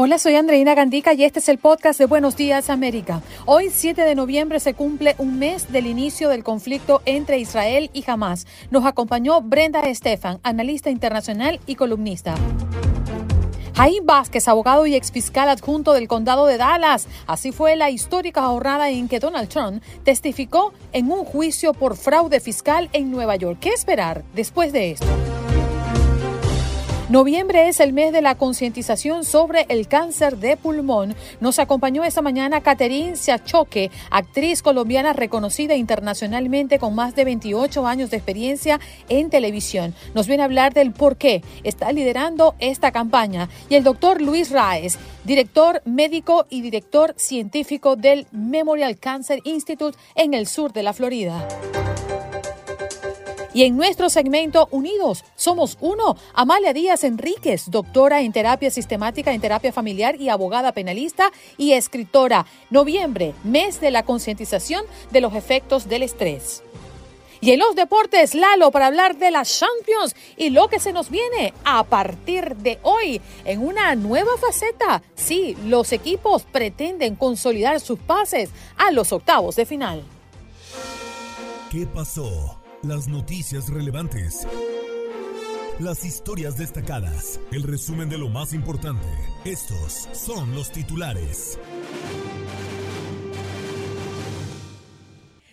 Hola, soy Andreina Gandica y este es el podcast de Buenos Días América. Hoy, 7 de noviembre, se cumple un mes del inicio del conflicto entre Israel y Hamas. Nos acompañó Brenda Estefan, analista internacional y columnista. Jaime Vázquez, abogado y exfiscal adjunto del condado de Dallas. Así fue la histórica jornada en que Donald Trump testificó en un juicio por fraude fiscal en Nueva York. ¿Qué esperar después de esto? Noviembre es el mes de la concientización sobre el cáncer de pulmón. Nos acompañó esta mañana Caterine Siachoque, actriz colombiana reconocida internacionalmente con más de 28 años de experiencia en televisión. Nos viene a hablar del por qué está liderando esta campaña. Y el doctor Luis Raez, director médico y director científico del Memorial Cancer Institute en el sur de la Florida. Y en nuestro segmento Unidos Somos Uno, Amalia Díaz Enríquez, doctora en terapia sistemática en terapia familiar y abogada penalista y escritora. Noviembre, mes de la concientización de los efectos del estrés. Y en los deportes, Lalo, para hablar de las Champions y lo que se nos viene a partir de hoy en una nueva faceta. Sí, los equipos pretenden consolidar sus pases a los octavos de final. ¿Qué pasó? Las noticias relevantes. Las historias destacadas. El resumen de lo más importante. Estos son los titulares.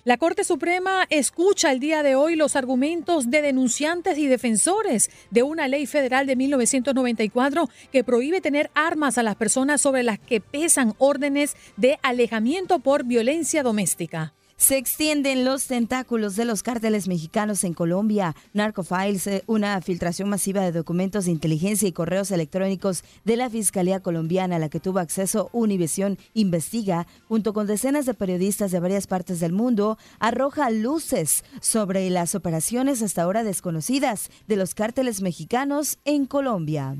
La Corte Suprema escucha el día de hoy los argumentos de denunciantes y defensores de una ley federal de 1994 que prohíbe tener armas a las personas sobre las que pesan órdenes de alejamiento por violencia doméstica. Se extienden los tentáculos de los cárteles mexicanos en Colombia. Narcofiles, eh, una filtración masiva de documentos de inteligencia y correos electrónicos de la Fiscalía colombiana a la que tuvo acceso Univisión Investiga, junto con decenas de periodistas de varias partes del mundo, arroja luces sobre las operaciones hasta ahora desconocidas de los cárteles mexicanos en Colombia.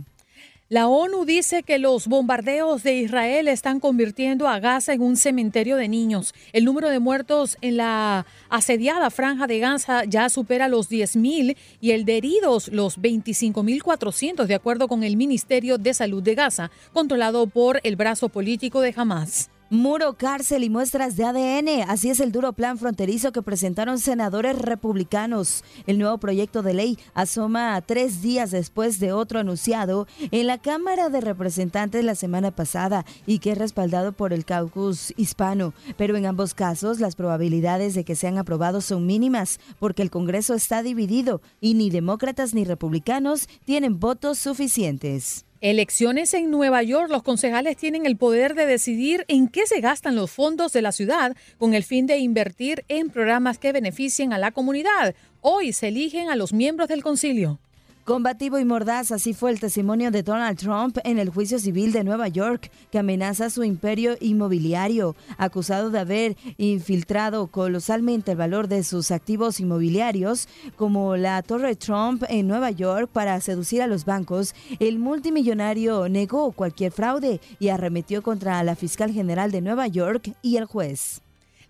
La ONU dice que los bombardeos de Israel están convirtiendo a Gaza en un cementerio de niños. El número de muertos en la asediada franja de Gaza ya supera los 10.000 y el de heridos los 25.400, de acuerdo con el Ministerio de Salud de Gaza, controlado por el brazo político de Hamas. Muro, cárcel y muestras de ADN. Así es el duro plan fronterizo que presentaron senadores republicanos. El nuevo proyecto de ley asoma tres días después de otro anunciado en la Cámara de Representantes la semana pasada y que es respaldado por el caucus hispano. Pero en ambos casos las probabilidades de que sean aprobados son mínimas porque el Congreso está dividido y ni demócratas ni republicanos tienen votos suficientes. Elecciones en Nueva York. Los concejales tienen el poder de decidir en qué se gastan los fondos de la ciudad con el fin de invertir en programas que beneficien a la comunidad. Hoy se eligen a los miembros del concilio. Combativo y mordaz, así fue el testimonio de Donald Trump en el juicio civil de Nueva York, que amenaza su imperio inmobiliario, acusado de haber infiltrado colosalmente el valor de sus activos inmobiliarios, como la Torre Trump en Nueva York para seducir a los bancos. El multimillonario negó cualquier fraude y arremetió contra la fiscal general de Nueva York y el juez.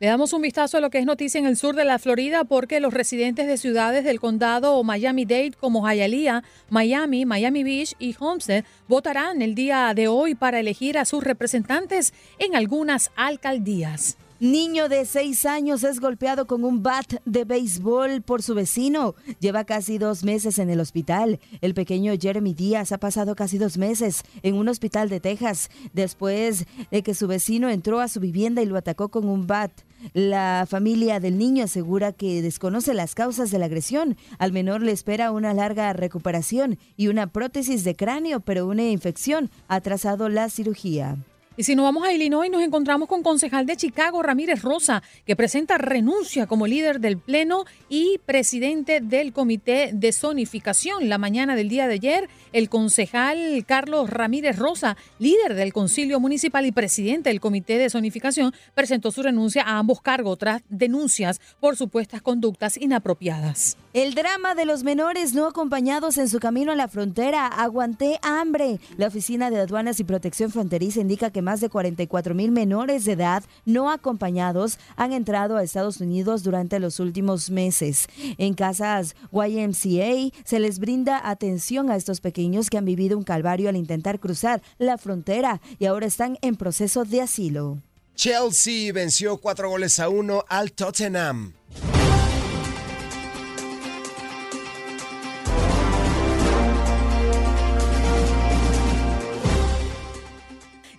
Le damos un vistazo a lo que es noticia en el sur de la Florida porque los residentes de ciudades del condado Miami-Dade como Hialeah, Miami, Miami Beach y Homestead votarán el día de hoy para elegir a sus representantes en algunas alcaldías. Niño de seis años es golpeado con un bat de béisbol por su vecino. Lleva casi dos meses en el hospital. El pequeño Jeremy Díaz ha pasado casi dos meses en un hospital de Texas después de que su vecino entró a su vivienda y lo atacó con un bat. La familia del niño asegura que desconoce las causas de la agresión. Al menor le espera una larga recuperación y una prótesis de cráneo, pero una infección ha trazado la cirugía. Y si nos vamos a Illinois, nos encontramos con concejal de Chicago, Ramírez Rosa, que presenta renuncia como líder del Pleno y presidente del Comité de Zonificación. La mañana del día de ayer, el concejal Carlos Ramírez Rosa, líder del Concilio Municipal y presidente del Comité de Zonificación, presentó su renuncia a ambos cargos tras denuncias por supuestas conductas inapropiadas. El drama de los menores no acompañados en su camino a la frontera. Aguanté hambre. La Oficina de Aduanas y Protección Fronteriza indica que más de 44 mil menores de edad no acompañados han entrado a Estados Unidos durante los últimos meses. En casas YMCA se les brinda atención a estos pequeños que han vivido un calvario al intentar cruzar la frontera y ahora están en proceso de asilo. Chelsea venció cuatro goles a uno al Tottenham.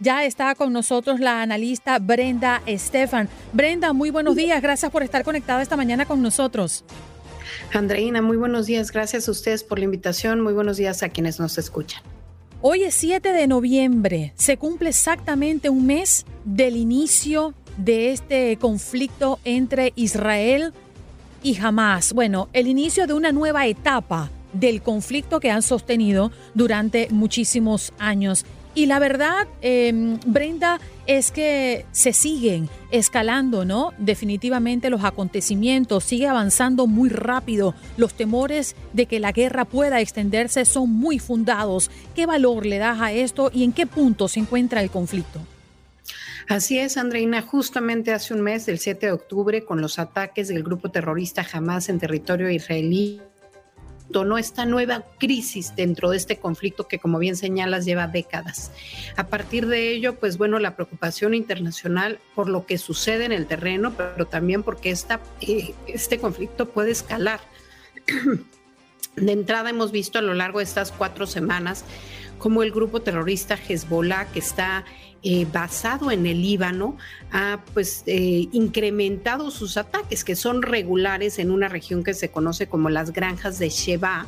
Ya está con nosotros la analista Brenda Estefan. Brenda, muy buenos días. Gracias por estar conectada esta mañana con nosotros. Andreina, muy buenos días. Gracias a ustedes por la invitación. Muy buenos días a quienes nos escuchan. Hoy es 7 de noviembre. Se cumple exactamente un mes del inicio de este conflicto entre Israel y Hamas. Bueno, el inicio de una nueva etapa del conflicto que han sostenido durante muchísimos años. Y la verdad, em, Brenda, es que se siguen escalando, ¿no? Definitivamente los acontecimientos, sigue avanzando muy rápido. Los temores de que la guerra pueda extenderse son muy fundados. ¿Qué valor le das a esto y en qué punto se encuentra el conflicto? Así es, Andreina. Justamente hace un mes, el 7 de octubre, con los ataques del grupo terrorista Hamas en territorio israelí, ¿no? esta nueva crisis dentro de este conflicto que, como bien señalas, lleva décadas. A partir de ello, pues bueno, la preocupación internacional por lo que sucede en el terreno, pero también porque esta, eh, este conflicto puede escalar. De entrada hemos visto a lo largo de estas cuatro semanas como el grupo terrorista Hezbollah, que está eh, basado en el Líbano, ha pues eh, incrementado sus ataques, que son regulares en una región que se conoce como las granjas de Sheba,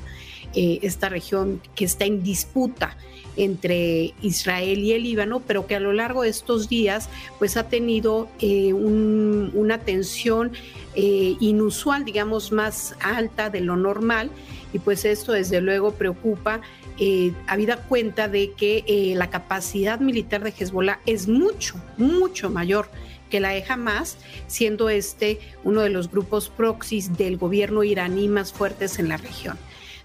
eh, esta región que está en disputa entre Israel y el Líbano, pero que a lo largo de estos días pues ha tenido una tensión inusual, digamos, más alta de lo normal. Y pues esto desde luego preocupa eh, habida cuenta de que eh, la capacidad militar de Hezbollah es mucho, mucho mayor que la de Hamas, siendo este uno de los grupos proxies del gobierno iraní más fuertes en la región.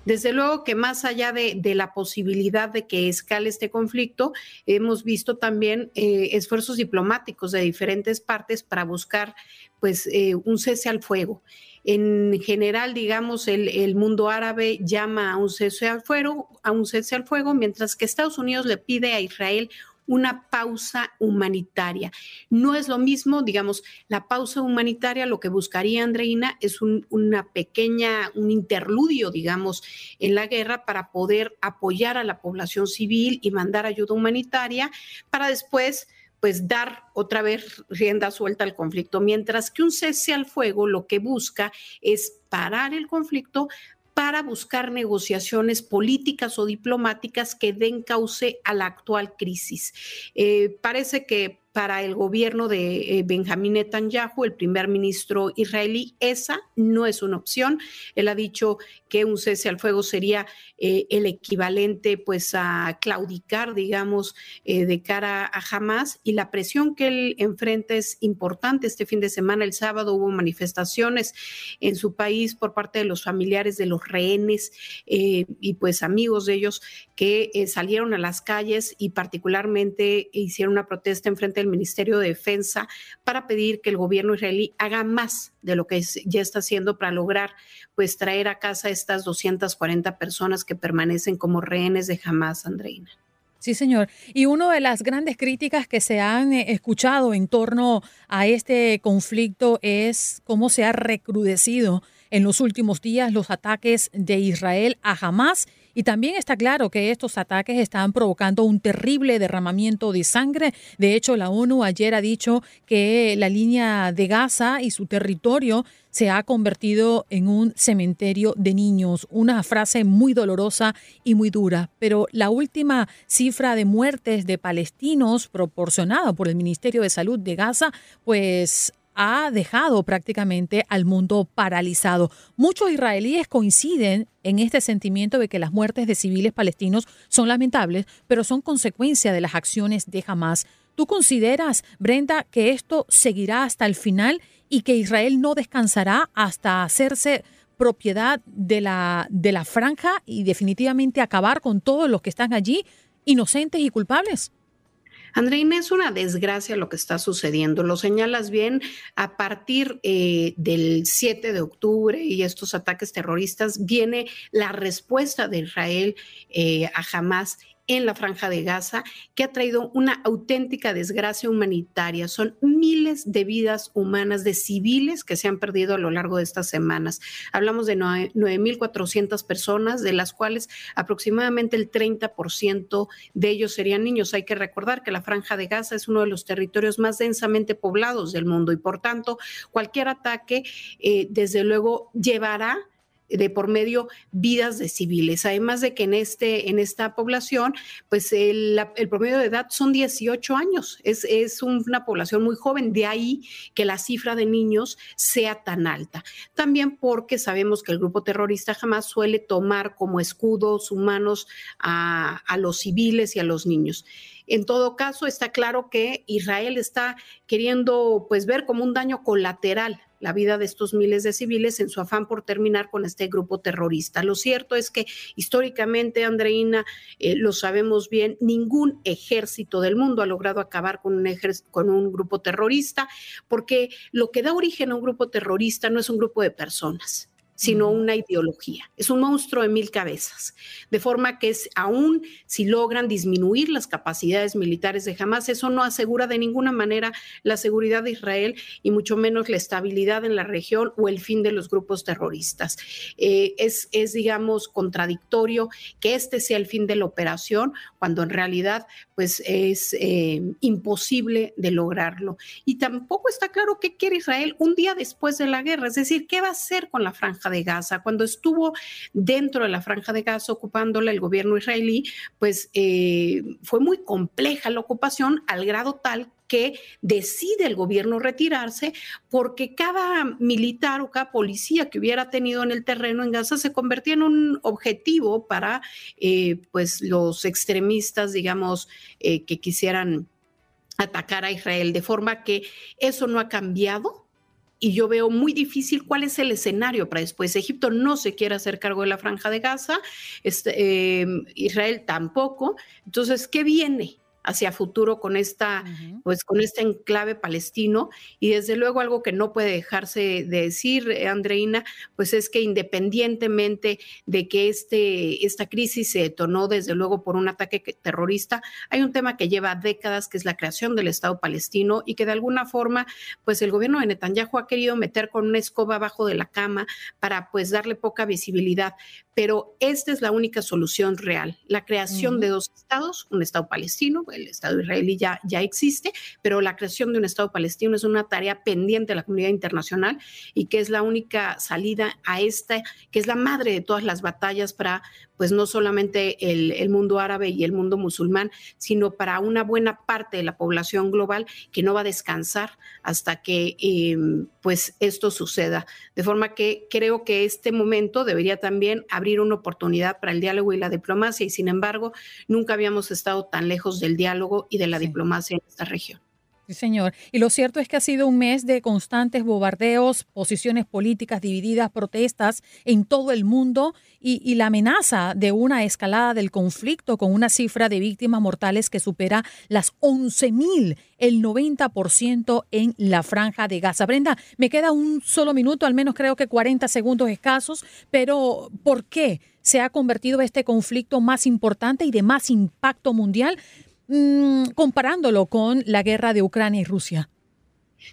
Desde luego que más allá de, la posibilidad de que escale este conflicto, hemos visto también eh, esfuerzos diplomáticos de diferentes partes para buscar pues, eh, un cese al fuego. En general, digamos, el, mundo árabe llama a un cese al fuego, a un cese al fuego, mientras que Estados Unidos le pide a Israel una pausa humanitaria. No es lo mismo, digamos, la pausa humanitaria, lo que buscaría Andreina es una pequeña, un interludio, digamos, en la guerra para poder apoyar a la población civil y mandar ayuda humanitaria para después pues dar otra vez rienda suelta al conflicto, mientras que un cese al fuego lo que busca es parar el conflicto para buscar negociaciones políticas o diplomáticas que den cauce a la actual crisis. Eh, parece que para el gobierno de eh, Benjamín Netanyahu, el primer ministro israelí, esa no es una opción. Él ha dicho que un cese al fuego sería eh, el equivalente pues a claudicar, digamos, eh, de cara a Hamas y la presión que él enfrenta es importante. Este fin de semana, el sábado, hubo manifestaciones en su país por parte de los familiares de los rehenes y pues amigos de ellos que salieron a las calles y particularmente hicieron una protesta en frente el Ministerio de Defensa para pedir que el gobierno israelí haga más de lo que ya está haciendo para lograr pues traer a casa estas 240 personas que permanecen como rehenes de Hamas, Andreina. Sí, señor. Y una de las grandes críticas que se han eh, escuchado en torno a este conflicto es cómo se ha recrudecido en los últimos días los ataques de Israel a Hamas. Y también está claro que estos ataques están provocando un terrible derramamiento de sangre. De hecho, la ONU ayer ha dicho que la línea de Gaza y su territorio se ha convertido en un cementerio de niños. Una frase muy dolorosa y muy dura. Pero la última cifra de muertes de palestinos proporcionada por el Ministerio de Salud de Gaza, pues ha dejado prácticamente al mundo paralizado. Muchos israelíes coinciden en este sentimiento de que las muertes de civiles palestinos son lamentables, pero son consecuencia de las acciones de Hamas. ¿Tú consideras, Brenda, que esto seguirá hasta el final y que Israel no descansará hasta hacerse propiedad de la, de la franja y definitivamente acabar con todos los que están allí, inocentes y culpables? Andreina, es una desgracia lo que está sucediendo. Lo señalas bien, a partir eh, del 7 de octubre y estos ataques terroristas viene la respuesta de Israel eh, a Hamas en la franja de Gaza, que ha traído una auténtica desgracia humanitaria. Son miles de vidas humanas de civiles que se han perdido a lo largo de estas semanas. Hablamos de 9.400 personas, de las cuales aproximadamente el 30% de ellos serían niños. Hay que recordar que la franja de Gaza es uno de los territorios más densamente poblados del mundo y por tanto cualquier ataque, eh, desde luego, llevará de por medio vidas de civiles. Además de que en, este, en esta población, pues el, promedio de edad son 18 años. Es, es una población muy joven, de ahí que la cifra de niños sea tan alta. También porque sabemos que el grupo terrorista jamás suele tomar como escudos humanos a, a los civiles y a los niños. En todo caso, está claro que Israel está queriendo pues ver como un daño colateral la vida de estos miles de civiles en su afán por terminar con este grupo terrorista. Lo cierto es que históricamente, Andreina, eh, lo sabemos bien, ningún ejército del mundo ha logrado acabar con un, con un grupo terrorista, porque lo que da origen a un grupo terrorista no es un grupo de personas sino una ideología. Es un monstruo de mil cabezas. De forma que es, aún si logran disminuir las capacidades militares de Hamas, eso no asegura de ninguna manera la seguridad de Israel y mucho menos la estabilidad en la región o el fin de los grupos terroristas. Eh, es, es, digamos, contradictorio que este sea el fin de la operación cuando en realidad pues es eh, imposible de lograrlo. Y tampoco está claro qué quiere Israel un día después de la guerra, es decir, qué va a hacer con la franja de Gaza. Cuando estuvo dentro de la franja de Gaza ocupándola el gobierno israelí, pues eh, fue muy compleja la ocupación al grado tal que decide el gobierno retirarse porque cada militar o cada policía que hubiera tenido en el terreno en Gaza se convertía en un objetivo para eh, pues los extremistas, digamos, eh, que quisieran atacar a Israel, de forma que eso no ha cambiado y yo veo muy difícil cuál es el escenario para después. Egipto no se quiere hacer cargo de la franja de Gaza, este, eh, Israel tampoco. Entonces, ¿qué viene? Hacia futuro con esta, pues con este enclave palestino. Y desde luego algo que no puede dejarse de decir, eh, Andreina, pues es que independientemente de que este, esta crisis se detonó desde luego por un ataque terrorista, hay un tema que lleva décadas, que es la creación del Estado palestino y que de alguna forma, pues el gobierno de Netanyahu ha querido meter con una escoba abajo de la cama para pues darle poca visibilidad. Pero esta es la única solución real, la creación de dos estados, un Estado palestino, el Estado israelí ya, ya existe, pero la creación de un Estado palestino es una tarea pendiente de la comunidad internacional y que es la única salida a esta, que es la madre de todas las batallas para pues no solamente el, mundo árabe y el mundo musulmán, sino para una buena parte de la población global que no va a descansar hasta que em, pues esto suceda. De forma que creo que este momento debería también abrir una oportunidad para el diálogo y la diplomacia y sin embargo nunca habíamos estado tan lejos del diálogo y de la diplomacia en esta región. Sí, señor. Y lo cierto es que ha sido un mes de constantes bombardeos, posiciones políticas divididas, protestas en todo el mundo y, la amenaza de una escalada del conflicto con una cifra de víctimas mortales que supera las 11.000, el 90% en la franja de Gaza. Brenda, me queda un solo minuto, al menos creo que 40 segundos escasos, pero ¿por qué se ha convertido este conflicto más importante y de más impacto mundial? Mm, comparándolo con la guerra de Ucrania y Rusia?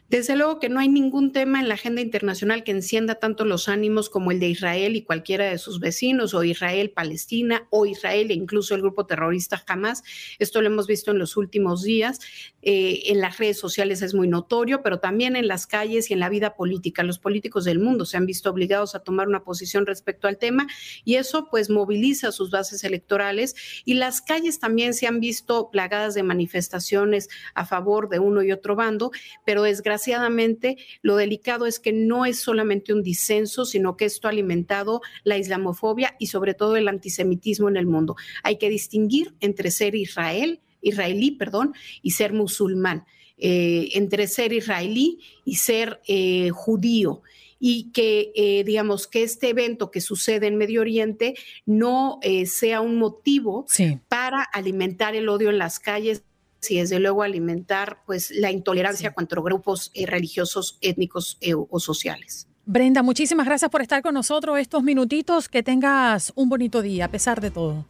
Desde luego que no hay ningún tema en la agenda internacional que encienda tanto los ánimos como el de Israel y cualquiera de sus vecinos, o Israel, Palestina, o Israel e incluso el grupo terrorista Hamas. Esto lo hemos visto en los últimos días. Eh, en las redes sociales es muy notorio, pero también en las calles y en la vida política. Los políticos del mundo se han visto obligados a tomar una posición respecto al tema y eso pues moviliza sus bases electorales y las calles también se han visto plagadas de manifestaciones a favor de uno y otro bando, pero es desgraciadamente, lo delicado es que no es solamente un disenso, sino que esto ha alimentado la islamofobia y sobre todo el antisemitismo en el mundo. Hay que distinguir entre ser Israel, israelí, perdón, y ser musulmán, eh, entre ser israelí y ser eh, judío y que, eh, digamos, que este evento que sucede en Medio Oriente no sea un motivo para alimentar el odio en las calles y desde luego alimentar pues la intolerancia contra grupos eh, religiosos, étnicos eh, o sociales. Brenda, muchísimas gracias por estar con nosotros estos minutitos. Que tengas un bonito día a pesar de todo.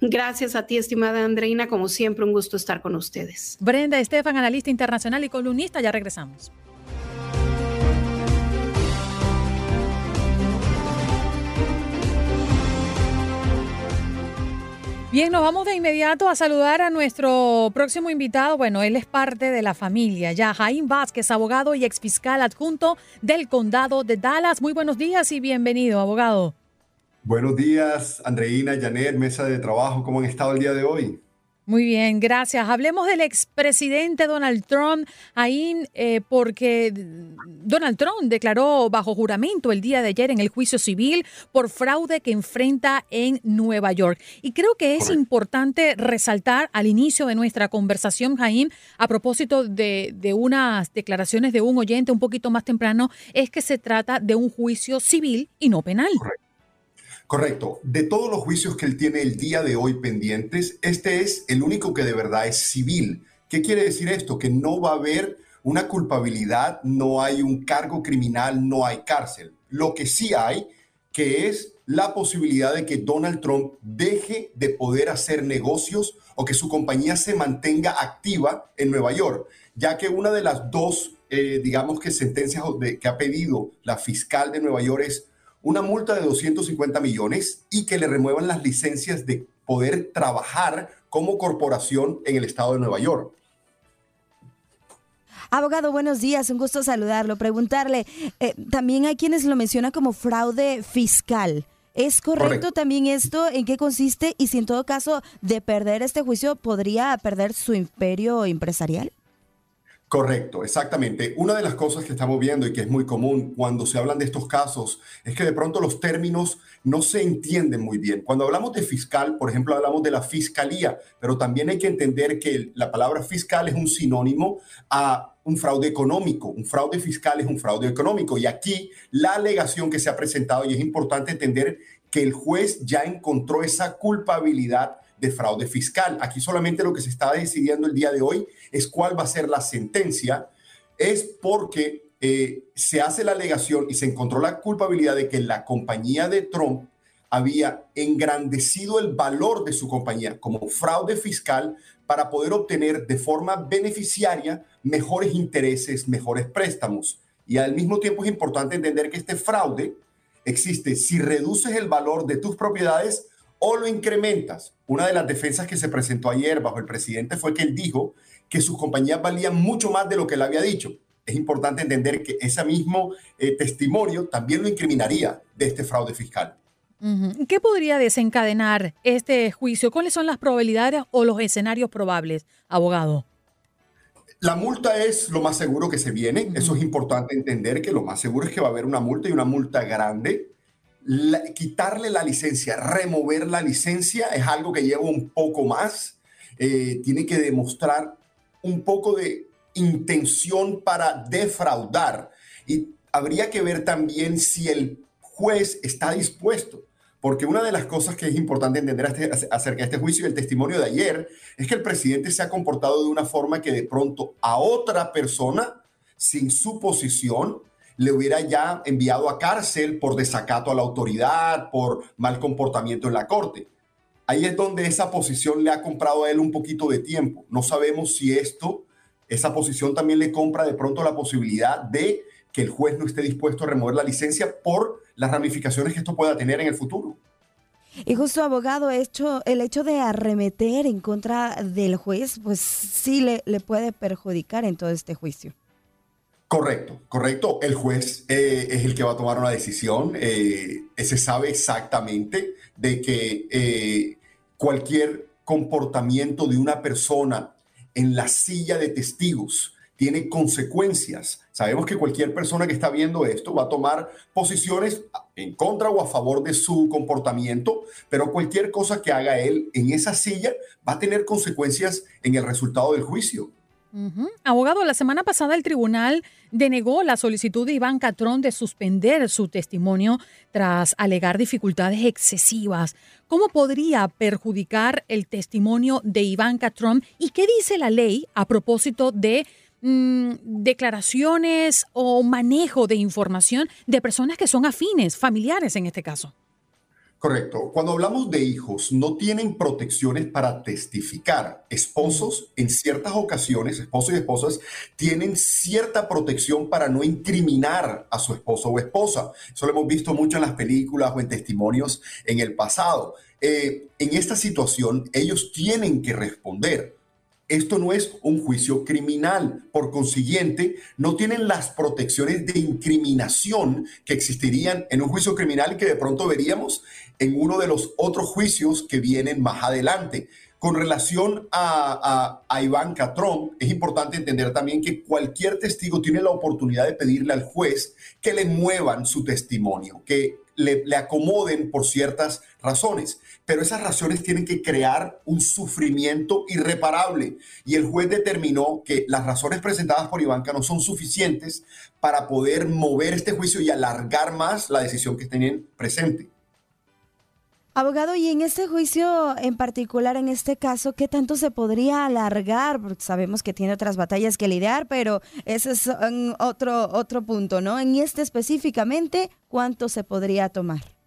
Gracias a ti, estimada Andreina. Como siempre, un gusto estar con ustedes. Brenda Estefan, analista internacional y columnista. Ya regresamos. Bien, nos vamos de inmediato a saludar a nuestro próximo invitado. Bueno, él es parte de la familia ya. Jaime Vázquez, abogado y exfiscal adjunto del condado de Dallas. Muy buenos días y bienvenido, abogado. Buenos días, Andreina, Janet, mesa de trabajo. ¿Cómo han estado el día de hoy? Muy bien, gracias. Hablemos del expresidente Donald Trump, ahí eh, porque Donald Trump declaró bajo juramento el día de ayer en el juicio civil por fraude que enfrenta en Nueva York. Y creo que es importante resaltar al inicio de nuestra conversación, Jaime, a propósito de, de unas declaraciones de un oyente un poquito más temprano, es que se trata de un juicio civil y no penal. Correcto. De todos los juicios que él tiene el día de hoy pendientes, este es el único que de verdad es civil. ¿Qué quiere decir esto? Que no va a haber una culpabilidad, no hay un cargo criminal, no hay cárcel. Lo que sí hay, que es la posibilidad de que Donald Trump deje de poder hacer negocios o que su compañía se mantenga activa en Nueva York, ya que una de las dos, eh, digamos que sentencias que ha pedido la fiscal de Nueva York es una multa de 250 millones y que le remuevan las licencias de poder trabajar como corporación en el estado de Nueva York. Abogado, buenos días, un gusto saludarlo. Preguntarle, eh, también hay quienes lo mencionan como fraude fiscal. ¿Es correcto, también esto? ¿En qué consiste? Y si en todo caso de perder este juicio podría perder su imperio empresarial. Correcto, exactamente. Una de las cosas que estamos viendo y que es muy común cuando se hablan de estos casos es que de pronto los términos no se entienden muy bien. Cuando hablamos de fiscal, por ejemplo, hablamos de la fiscalía, pero también hay que entender que la palabra fiscal es un sinónimo a un fraude económico. Un fraude fiscal es un fraude económico. Y aquí la alegación que se ha presentado, y es importante entender que el juez ya encontró esa culpabilidad de fraude fiscal. Aquí solamente lo que se está decidiendo el día de hoy es cuál va a ser la sentencia. Es porque eh, se hace la alegación y se encontró la culpabilidad de que la compañía de Trump había engrandecido el valor de su compañía como fraude fiscal para poder obtener de forma beneficiaria mejores intereses, mejores préstamos. Y al mismo tiempo es importante entender que este fraude existe si reduces el valor de tus propiedades o lo incrementas. Una de las defensas que se presentó ayer bajo el presidente fue que él dijo que sus compañías valían mucho más de lo que él había dicho. Es importante entender que ese mismo eh, testimonio también lo incriminaría de este fraude fiscal. ¿Qué podría desencadenar este juicio? ¿Cuáles son las probabilidades o los escenarios probables, abogado? La multa es lo más seguro que se viene. Eso es importante entender que lo más seguro es que va a haber una multa y una multa grande quitarle la licencia, remover la licencia es algo que lleva un poco más. Eh, tiene que demostrar un poco de intención para defraudar. Y habría que ver también si el juez está dispuesto. Porque una de las cosas que es importante entender este, acerca de este juicio y el testimonio de ayer es que el presidente se ha comportado de una forma que de pronto a otra persona, sin su posición, le hubiera ya enviado a cárcel por desacato a la autoridad, por mal comportamiento en la corte. Ahí es donde esa posición le ha comprado a él un poquito de tiempo. No sabemos si esto, esa posición también le compra de pronto la posibilidad de que el juez no esté dispuesto a remover la licencia por las ramificaciones que esto pueda tener en el futuro. Y justo abogado, hecho, el hecho de arremeter en contra del juez, pues sí le, le puede perjudicar en todo este juicio. Correcto, correcto. El juez eh, es el que va a tomar una decisión. Eh, se sabe exactamente de que eh, cualquier comportamiento de una persona en la silla de testigos tiene consecuencias. Sabemos que cualquier persona que está viendo esto va a tomar posiciones en contra o a favor de su comportamiento, pero cualquier cosa que haga él en esa silla va a tener consecuencias en el resultado del juicio. Abogado, la semana pasada el tribunal denegó la solicitud de Iván Catrón de suspender su testimonio tras alegar dificultades excesivas. ¿Cómo podría perjudicar el testimonio de Iván Catrón y qué dice la ley a propósito de mm, declaraciones o manejo de información de personas que son afines, familiares en este caso? Correcto. Cuando hablamos de hijos, no tienen protecciones para testificar. Esposos, en ciertas ocasiones, esposos y esposas, tienen cierta protección para no incriminar a su esposo o esposa. Eso lo hemos visto mucho en las películas o en testimonios en el pasado. Eh, en esta situación, ellos tienen que responder. Esto no es un juicio criminal. Por consiguiente, no tienen las protecciones de incriminación que existirían en un juicio criminal que de pronto veríamos en uno de los otros juicios que vienen más adelante. Con relación a, Iván Catrón, es importante entender también que cualquier testigo tiene la oportunidad de pedirle al juez que le muevan su testimonio, que le, le acomoden por ciertas razones pero esas razones tienen que crear un sufrimiento irreparable. Y el juez determinó que las razones presentadas por Ivanka no son suficientes para poder mover este juicio y alargar más la decisión que tenían presente. Abogado, y en este juicio en particular, en este caso, ¿qué tanto se podría alargar? Sabemos que tiene otras batallas que lidiar, pero ese es otro, otro punto, ¿no? En este específicamente, ¿cuánto se podría tomar?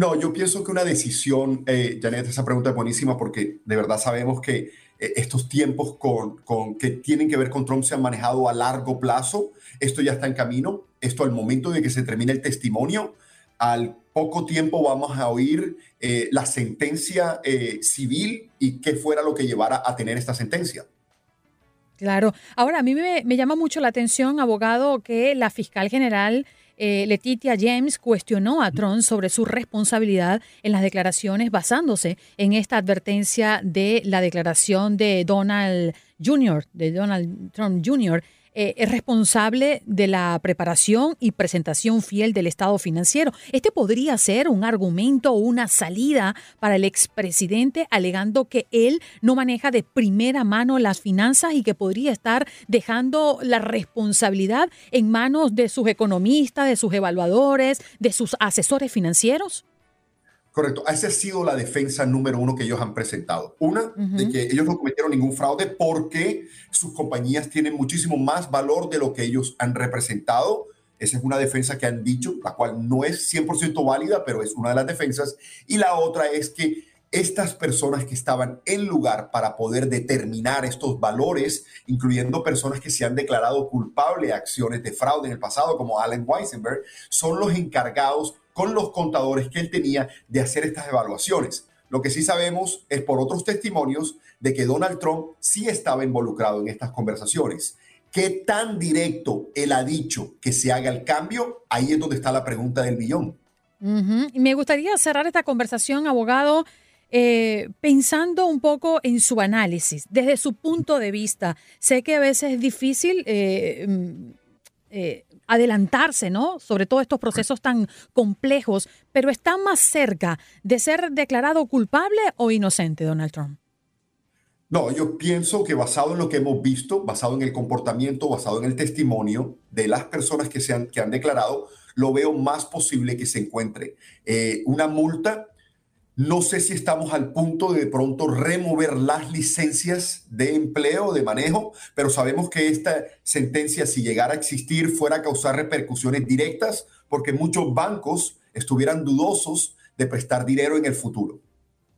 No, yo pienso que una decisión, eh, Janet, esa pregunta es buenísima porque de verdad sabemos que eh, estos tiempos con, con, que tienen que ver con Trump se han manejado a largo plazo. Esto ya está en camino. Esto al momento de que se termine el testimonio, al poco tiempo vamos a oír eh, la sentencia eh, civil y qué fuera lo que llevara a tener esta sentencia. Claro. Ahora, a mí me, me llama mucho la atención, abogado, que la fiscal general eh, Letitia James cuestionó a Trump sobre su responsabilidad en las declaraciones basándose en esta advertencia de la declaración de Donald Jr., de Donald Trump Jr., eh, es responsable de la preparación y presentación fiel del estado financiero. Este podría ser un argumento o una salida para el expresidente alegando que él no maneja de primera mano las finanzas y que podría estar dejando la responsabilidad en manos de sus economistas, de sus evaluadores, de sus asesores financieros. Correcto. Esa ha sido la defensa número uno que ellos han presentado. Una, de que ellos no cometieron ningún fraude porque sus compañías tienen muchísimo más valor de lo que ellos han representado. Esa es una defensa que han dicho, la cual no es 100% válida, pero es una de las defensas. Y la otra es que estas personas que estaban en lugar para poder determinar estos valores, incluyendo personas que se han declarado culpables de acciones de fraude en el pasado, como Allen Weisenberg, son los encargados con los contadores que él tenía de hacer estas evaluaciones. Lo que sí sabemos es por otros testimonios de que Donald Trump sí estaba involucrado en estas conversaciones. ¿Qué tan directo él ha dicho que se haga el cambio? Ahí es donde está la pregunta del billón. Me gustaría cerrar esta conversación, abogado, eh, pensando un poco en su análisis, desde su punto de vista. Sé que a veces es difícil eh, mm, eh, adelantarse, ¿no? Sobre todo estos procesos tan complejos, pero está más cerca de ser declarado culpable o inocente, Donald Trump. No, yo pienso que basado en lo que hemos visto, basado en el comportamiento, basado en el testimonio de las personas que, se han, que han declarado, lo veo más posible que se encuentre eh, una multa. No sé si estamos al punto de, de pronto remover las licencias de empleo, de manejo, pero sabemos que esta sentencia, si llegara a existir, fuera a causar repercusiones directas, porque muchos bancos estuvieran dudosos de prestar dinero en el futuro.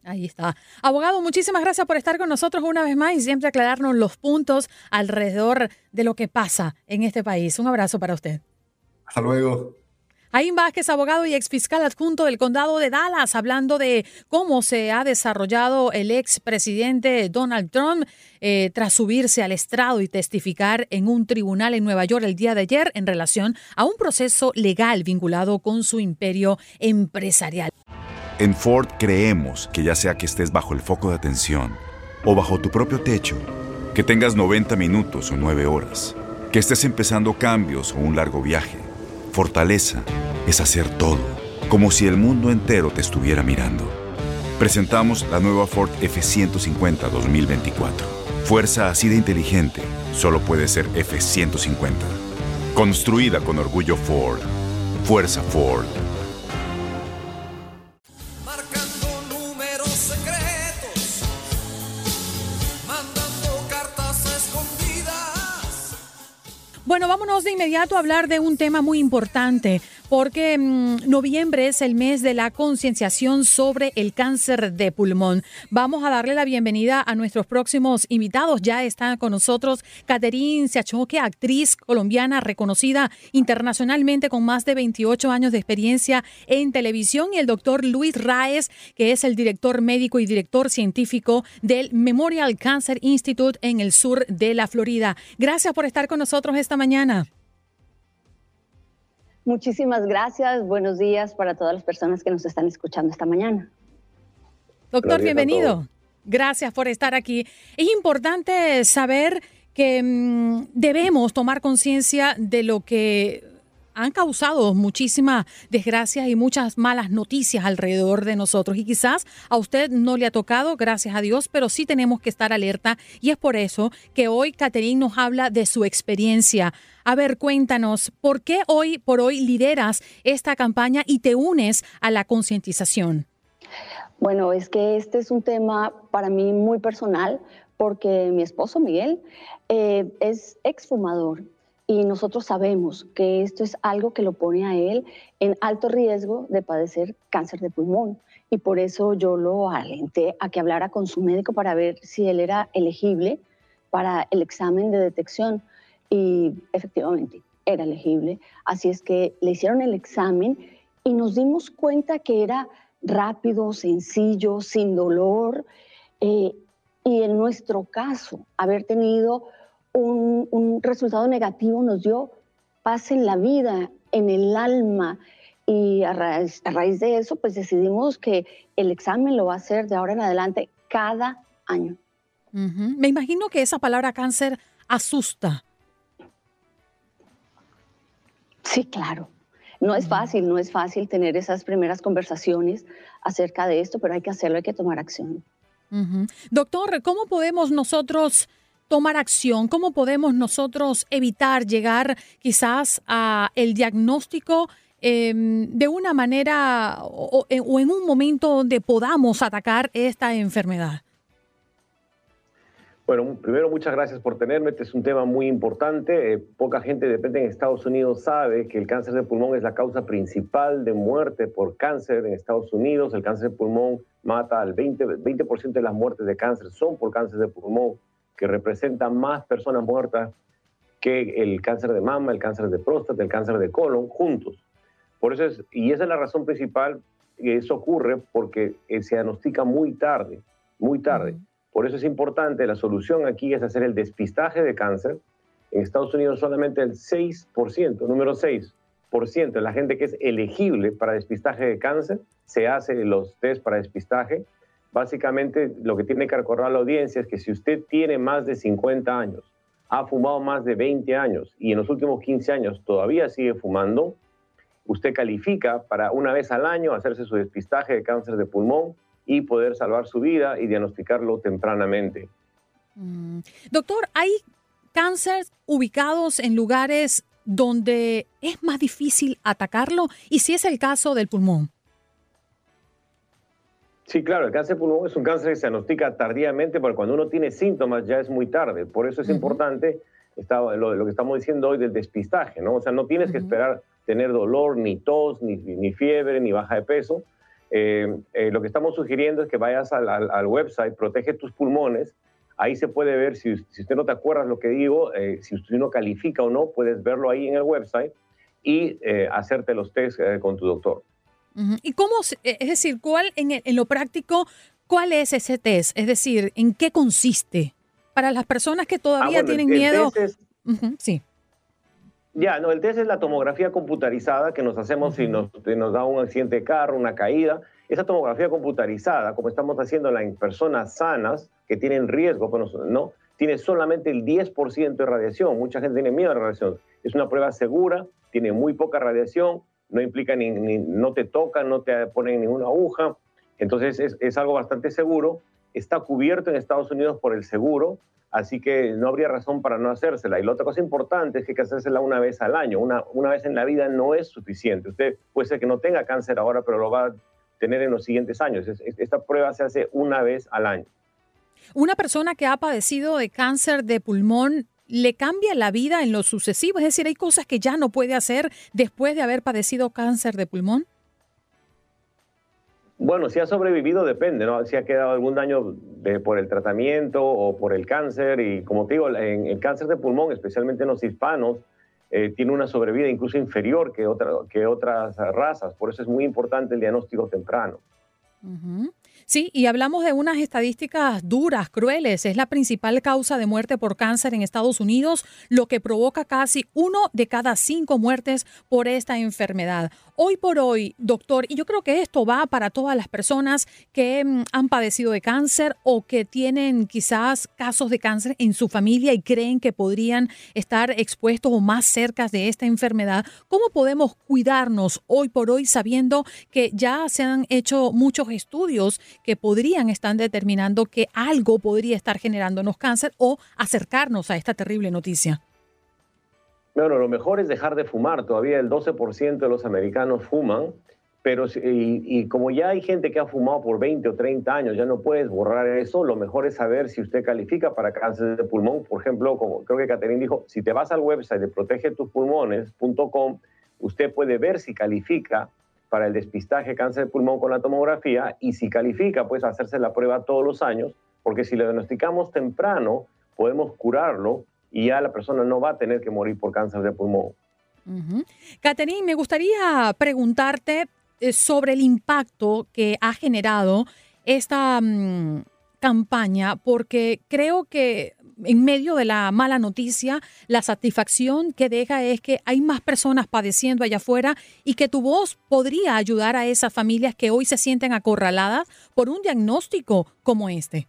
Ahí está. Abogado, muchísimas gracias por estar con nosotros una vez más y siempre aclararnos los puntos alrededor de lo que pasa en este país. Un abrazo para usted. Hasta luego. Aim Vázquez, abogado y exfiscal adjunto del condado de Dallas, hablando de cómo se ha desarrollado el expresidente Donald Trump eh, tras subirse al estrado y testificar en un tribunal en Nueva York el día de ayer en relación a un proceso legal vinculado con su imperio empresarial. En Ford creemos que ya sea que estés bajo el foco de atención o bajo tu propio techo, que tengas 90 minutos o 9 horas, que estés empezando cambios o un largo viaje, fortaleza es hacer todo, como si el mundo entero te estuviera mirando. Presentamos la nueva Ford F150 2024. Fuerza así de inteligente solo puede ser F150. Construida con orgullo Ford. Fuerza Ford. Vámonos de inmediato a hablar de un tema muy importante, porque mm, noviembre es el mes de la concienciación sobre el cáncer de pulmón. Vamos a darle la bienvenida a nuestros próximos invitados. Ya está con nosotros Caterine Siachoque, actriz colombiana reconocida internacionalmente con más de 28 años de experiencia en televisión, y el doctor Luis Raez, que es el director médico y director científico del Memorial Cancer Institute en el sur de la Florida. Gracias por estar con nosotros esta mañana. Muchísimas gracias. Buenos días para todas las personas que nos están escuchando esta mañana. Doctor, bienvenido. Gracias por estar aquí. Es importante saber que mm, debemos tomar conciencia de lo que han causado muchísimas desgracias y muchas malas noticias alrededor de nosotros. Y quizás a usted no le ha tocado, gracias a Dios, pero sí tenemos que estar alerta. Y es por eso que hoy Caterine nos habla de su experiencia. A ver, cuéntanos, ¿por qué hoy por hoy lideras esta campaña y te unes a la concientización? Bueno, es que este es un tema para mí muy personal porque mi esposo Miguel eh, es exfumador y nosotros sabemos que esto es algo que lo pone a él en alto riesgo de padecer cáncer de pulmón. Y por eso yo lo alenté a que hablara con su médico para ver si él era elegible para el examen de detección. Y efectivamente, era elegible. Así es que le hicieron el examen y nos dimos cuenta que era rápido, sencillo, sin dolor. Eh, y en nuestro caso, haber tenido un, resultado negativo nos dio paz en la vida, en el alma. Y a raíz, a raíz, de eso, pues decidimos que el examen lo va a hacer de ahora en adelante cada año. Me imagino que esa palabra cáncer asusta. Sí, claro. No es fácil, no es fácil tener esas primeras conversaciones acerca de esto, pero hay que hacerlo, hay que tomar acción. Doctor, ¿cómo podemos nosotros tomar acción? ¿Cómo podemos nosotros evitar llegar quizás a el diagnóstico em, de una manera o, en un momento donde podamos atacar esta enfermedad? Bueno, primero muchas gracias por tenerme. Este es un tema muy importante. Eh, poca gente, depende en Estados Unidos, sabe que el cáncer de pulmón es la causa principal de muerte por cáncer en Estados Unidos. El cáncer de pulmón mata al 20%, 20 de las muertes de cáncer son por cáncer de pulmón que representa más personas muertas que el cáncer de mama, el cáncer de próstata, el cáncer de colon, juntos. Por eso es, y esa es la razón principal que eso ocurre porque eh, se diagnostica muy tarde, muy tarde. Por eso es importante, la solución aquí es hacer el despistaje de cáncer. En Estados Unidos solamente el 6%, número 6% de la gente que es elegible para despistaje de cáncer se hace los test para despistaje Básicamente lo que tiene que recordar la audiencia es que si usted tiene más de 50 años, ha fumado más de 20 años y en los últimos 15 años todavía sigue fumando, usted califica para una vez al año hacerse su despistaje de cáncer de pulmón y poder salvar su vida y diagnosticarlo tempranamente. Mm. Doctor, ¿hay cáncer ubicados en lugares donde es más difícil atacarlo? Y si es el caso del pulmón. Sí, claro, el cáncer pulmón es un cáncer que se diagnostica tardíamente, porque cuando uno tiene síntomas ya es muy tarde. Por eso es importante lo, que estamos diciendo hoy del despistaje, ¿no? O sea, no tienes que esperar tener dolor, ni tos, ni, ni fiebre, ni baja de peso. Eh, eh, lo que estamos sugiriendo es que vayas al, al website, protege tus pulmones, Ahí se puede ver, si, usted no te acuerdas lo que digo, eh, si usted no califica o no, puedes verlo ahí en el website y eh, hacerte los test eh, con tu doctor. ¿Y cómo, es decir, cuál en, lo práctico, cuál es ese test? Es decir, ¿en qué consiste? Para las personas que todavía ah, tienen miedo. sí. Ya, no, el test es la tomografía computarizada que nos hacemos si nos, nos da un accidente de carro, una caída. Esa tomografía computarizada, como estamos haciendo en personas sanas, que tienen riesgo, no, tiene solamente el 10% de radiación. Mucha gente tiene miedo a la radiación. Es una prueba segura, tiene muy poca radiación, no implica ni, no te tocan, no te ponen ninguna aguja. Entonces es, es, algo bastante seguro. Está cubierto en Estados Unidos por el seguro, así que no habría razón para no hacérsela. Y la otra cosa importante es que hay que hacérsela una vez al año. Una, una vez en la vida no es suficiente. Usted puede ser que no tenga cáncer ahora, pero lo va a tener en los siguientes años. Esta prueba se hace una vez al año. Una persona que ha padecido de cáncer de pulmón le cambia la vida en lo sucesivo, es decir, hay cosas que ya no puede hacer después de haber padecido cáncer de pulmón. Bueno, si ha sobrevivido depende, ¿no? Si ha quedado algún daño por el tratamiento o por el cáncer. Y como te digo, en el cáncer de pulmón, especialmente en los hispanos, eh, tiene una sobrevida incluso inferior que, que otras razas. Por eso es muy importante el diagnóstico temprano. Sí, y hablamos de unas estadísticas duras, crueles. Es la principal causa de muerte por cáncer en Estados Unidos, lo que provoca casi uno de cada cinco muertes por esta enfermedad. Hoy por hoy, doctor, y yo creo que esto va para todas las personas que mm, han padecido de cáncer o que tienen quizás casos de cáncer en su familia y creen que podrían estar expuestos o más cerca de esta enfermedad. ¿Cómo podemos cuidarnos hoy por hoy sabiendo que ya se han hecho muchos estudios que podrían estar determinando que algo podría estar generándonos cáncer o acercarnos a esta terrible noticia? Bueno, lo mejor es dejar de fumar. Todavía el 12% de los americanos fuman, pero y, como ya hay gente que ha fumado por 20 o 30 años, ya no puedes borrar eso. Lo mejor es saber si usted califica para cáncer de pulmón. Por ejemplo, como creo que Catherine dijo, si te vas al website de protegetupulmones.com, usted puede ver si califica para el despistaje cáncer de pulmón con la tomografía y si califica, pues hacerse la prueba todos los años, porque si lo diagnosticamos temprano, podemos curarlo y ya la persona no va a tener que morir por cáncer de pulmón. Catherine, me gustaría preguntarte eh, sobre el impacto que ha generado esta mm, campaña, porque creo que en medio de la mala noticia, la satisfacción que deja es que hay más personas padeciendo allá afuera y que tu voz podría ayudar a esas familias que hoy se sienten acorraladas por un diagnóstico como este.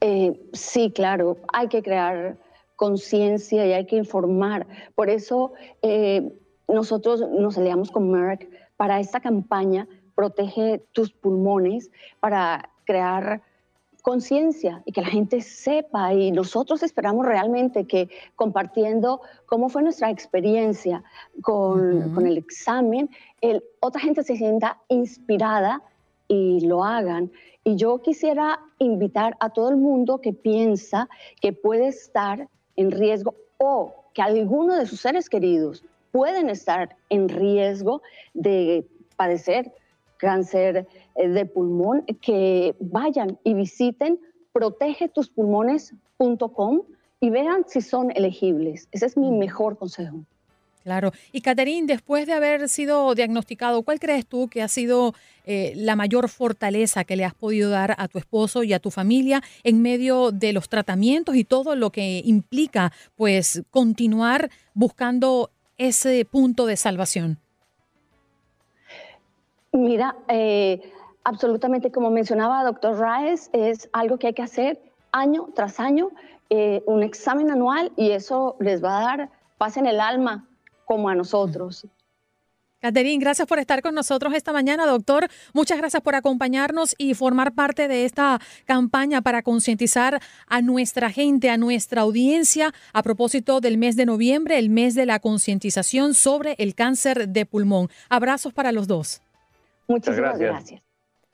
Eh, sí, claro, hay que crear conciencia y hay que informar. Por eso eh, nosotros nos aliamos con Merck para esta campaña, Protege tus pulmones, para crear conciencia y que la gente sepa y nosotros esperamos realmente que compartiendo cómo fue nuestra experiencia con, con el examen, el, otra gente se sienta inspirada y lo hagan. Y yo quisiera invitar a todo el mundo que piensa que puede estar en riesgo o que alguno de sus seres queridos pueden estar en riesgo de padecer cáncer eh, de pulmón, que vayan y visiten protegetuspulmones.com y vean si son elegibles. Ese es mi mejor consejo. Claro. Y Caterín, después de haber sido diagnosticado, ¿cuál crees tú que ha sido eh, la mayor fortaleza que le has podido dar a tu esposo y a tu familia en medio de los tratamientos y todo lo que implica, pues, continuar buscando ese punto de salvación? Mira, eh, absolutamente como mencionaba doctor Raes, es algo que hay que hacer año tras año, eh, un examen anual y eso les va a dar paz en el alma como a nosotros. Caterín, gracias por estar con nosotros esta mañana, doctor. Muchas gracias por acompañarnos y formar parte de esta campaña para concientizar a nuestra gente, a nuestra audiencia, a propósito del mes de noviembre, el mes de la concientización sobre el cáncer de pulmón. Abrazos para los dos. Muchas gracias.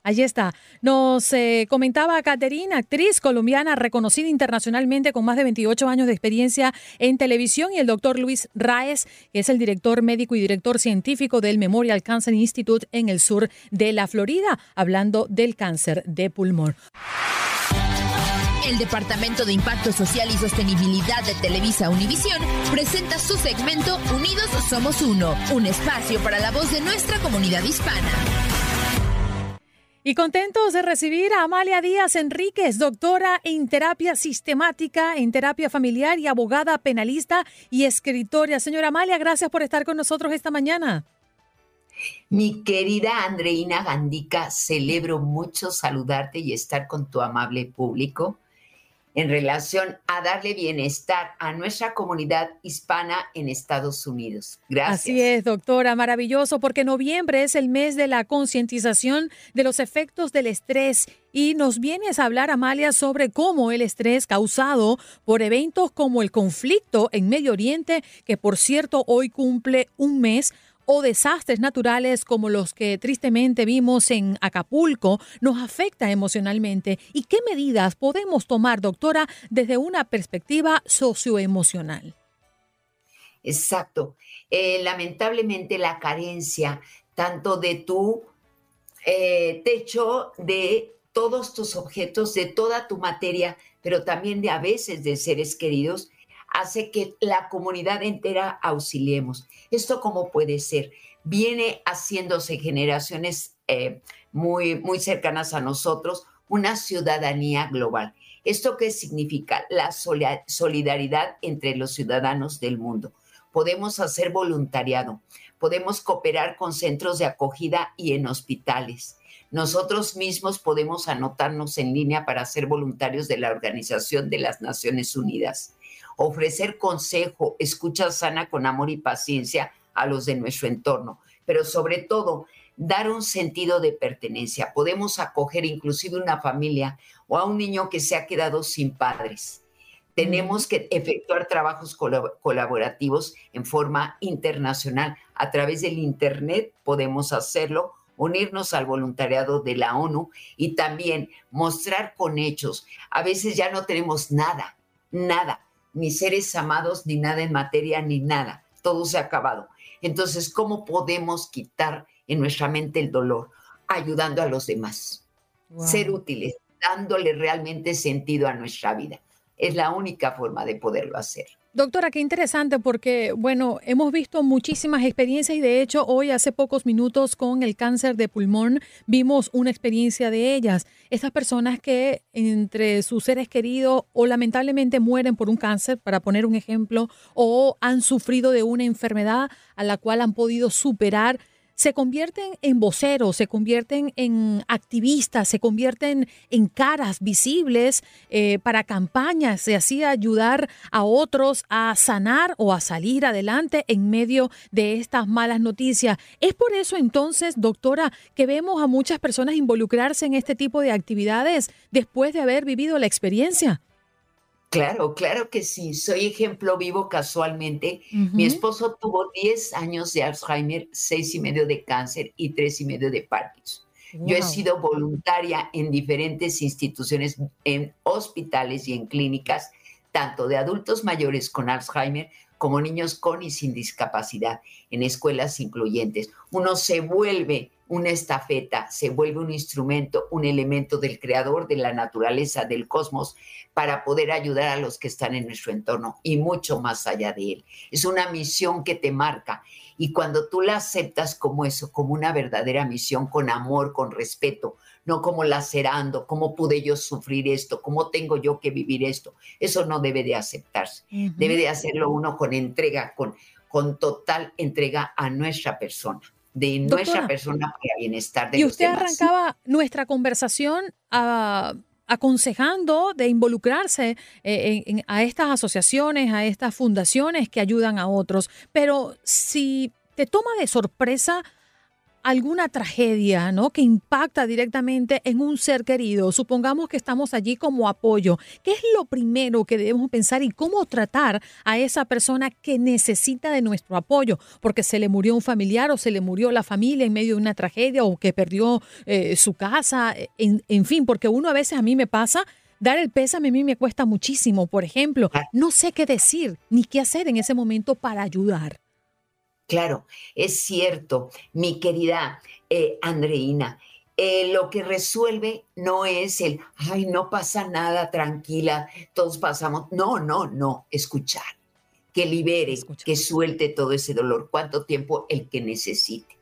Allí está. Nos eh, comentaba Caterina, actriz colombiana reconocida internacionalmente con más de 28 años de experiencia en televisión, y el doctor Luis Raez, que es el director médico y director científico del Memorial Cancer Institute en el sur de la Florida, hablando del cáncer de pulmón. El Departamento de Impacto Social y Sostenibilidad de Televisa Univisión presenta su segmento Unidos Somos Uno, un espacio para la voz de nuestra comunidad hispana. Y contentos de recibir a Amalia Díaz Enríquez, doctora en terapia sistemática, en terapia familiar y abogada penalista y escritora. Señora Amalia, gracias por estar con nosotros esta mañana. Mi querida Andreina Gandica, celebro mucho saludarte y estar con tu amable público en relación a darle bienestar a nuestra comunidad hispana en Estados Unidos. Gracias. Así es, doctora, maravilloso, porque noviembre es el mes de la concientización de los efectos del estrés y nos vienes a hablar, Amalia, sobre cómo el estrés causado por eventos como el conflicto en Medio Oriente, que por cierto hoy cumple un mes, o desastres naturales como los que tristemente vimos en Acapulco nos afecta emocionalmente y qué medidas podemos tomar, doctora, desde una perspectiva socioemocional. Exacto. Eh, lamentablemente la carencia tanto de tu eh, techo, de todos tus objetos, de toda tu materia, pero también de a veces de seres queridos, hace que la comunidad entera auxiliemos. ¿Esto cómo puede ser? Viene haciéndose generaciones eh, muy, muy cercanas a nosotros una ciudadanía global. ¿Esto qué significa? La solidaridad entre los ciudadanos del mundo. Podemos hacer voluntariado, podemos cooperar con centros de acogida y en hospitales. Nosotros mismos podemos anotarnos en línea para ser voluntarios de la Organización de las Naciones Unidas ofrecer consejo, escucha sana con amor y paciencia a los de nuestro entorno, pero sobre todo dar un sentido de pertenencia. Podemos acoger inclusive una familia o a un niño que se ha quedado sin padres. Tenemos que efectuar trabajos colaborativos en forma internacional. A través del Internet podemos hacerlo, unirnos al voluntariado de la ONU y también mostrar con hechos. A veces ya no tenemos nada, nada ni seres amados, ni nada en materia, ni nada. Todo se ha acabado. Entonces, ¿cómo podemos quitar en nuestra mente el dolor? Ayudando a los demás. Ser útiles, dándole realmente sentido a nuestra vida. Es la única forma de poderlo hacer. Doctora, qué interesante porque, bueno, hemos visto muchísimas experiencias y de hecho hoy hace pocos minutos con el cáncer de pulmón vimos una experiencia de ellas. Estas personas que entre sus seres queridos o lamentablemente mueren por un cáncer, para poner un ejemplo, o han sufrido de una enfermedad a la cual han podido superar se convierten en voceros, se convierten en activistas, se convierten en caras visibles eh, para campañas y así ayudar a otros a sanar o a salir adelante en medio de estas malas noticias. Es por eso entonces, doctora, que vemos a muchas personas involucrarse en este tipo de actividades después de haber vivido la experiencia. Claro, claro que sí. Soy ejemplo vivo casualmente. Mi esposo tuvo 10 años de Alzheimer, 6 y medio de cáncer y 3 y medio de Parkinson. Yo he sido voluntaria en diferentes instituciones, en hospitales y en clínicas, tanto de adultos mayores con Alzheimer como niños con y sin discapacidad, en escuelas incluyentes. Uno se vuelve una estafeta, se vuelve un instrumento, un elemento del creador, de la naturaleza, del cosmos, para poder ayudar a los que están en nuestro entorno y mucho más allá de él. Es una misión que te marca y cuando tú la aceptas como eso, como una verdadera misión, con amor, con respeto, no como lacerando, cómo pude yo sufrir esto, cómo tengo yo que vivir esto, eso no debe de aceptarse. Debe de hacerlo uno con entrega, con, con total entrega a nuestra persona de nuestra persona para bienestar de y usted arrancaba nuestra conversación a aconsejando de involucrarse eh, a estas asociaciones, a estas fundaciones que ayudan a otros. Pero si te toma de sorpresa alguna tragedia, ¿no? Que impacta directamente en un ser querido. Supongamos que estamos allí como apoyo. ¿Qué es lo primero que debemos pensar y cómo tratar a esa persona que necesita de nuestro apoyo? Porque se le murió un familiar o se le murió la familia en medio de una tragedia o que perdió eh, su casa, en, en fin, porque uno a veces a mí me pasa dar el pésame a mí me cuesta muchísimo. Por ejemplo, no sé qué decir ni qué hacer en ese momento para ayudar. Claro, es cierto, mi querida eh, Andreina. Eh, lo que resuelve no es el, ay, no pasa nada, tranquila, todos pasamos. No, no, no, escuchar, que libere, que suelte todo ese dolor, cuánto tiempo el que necesite,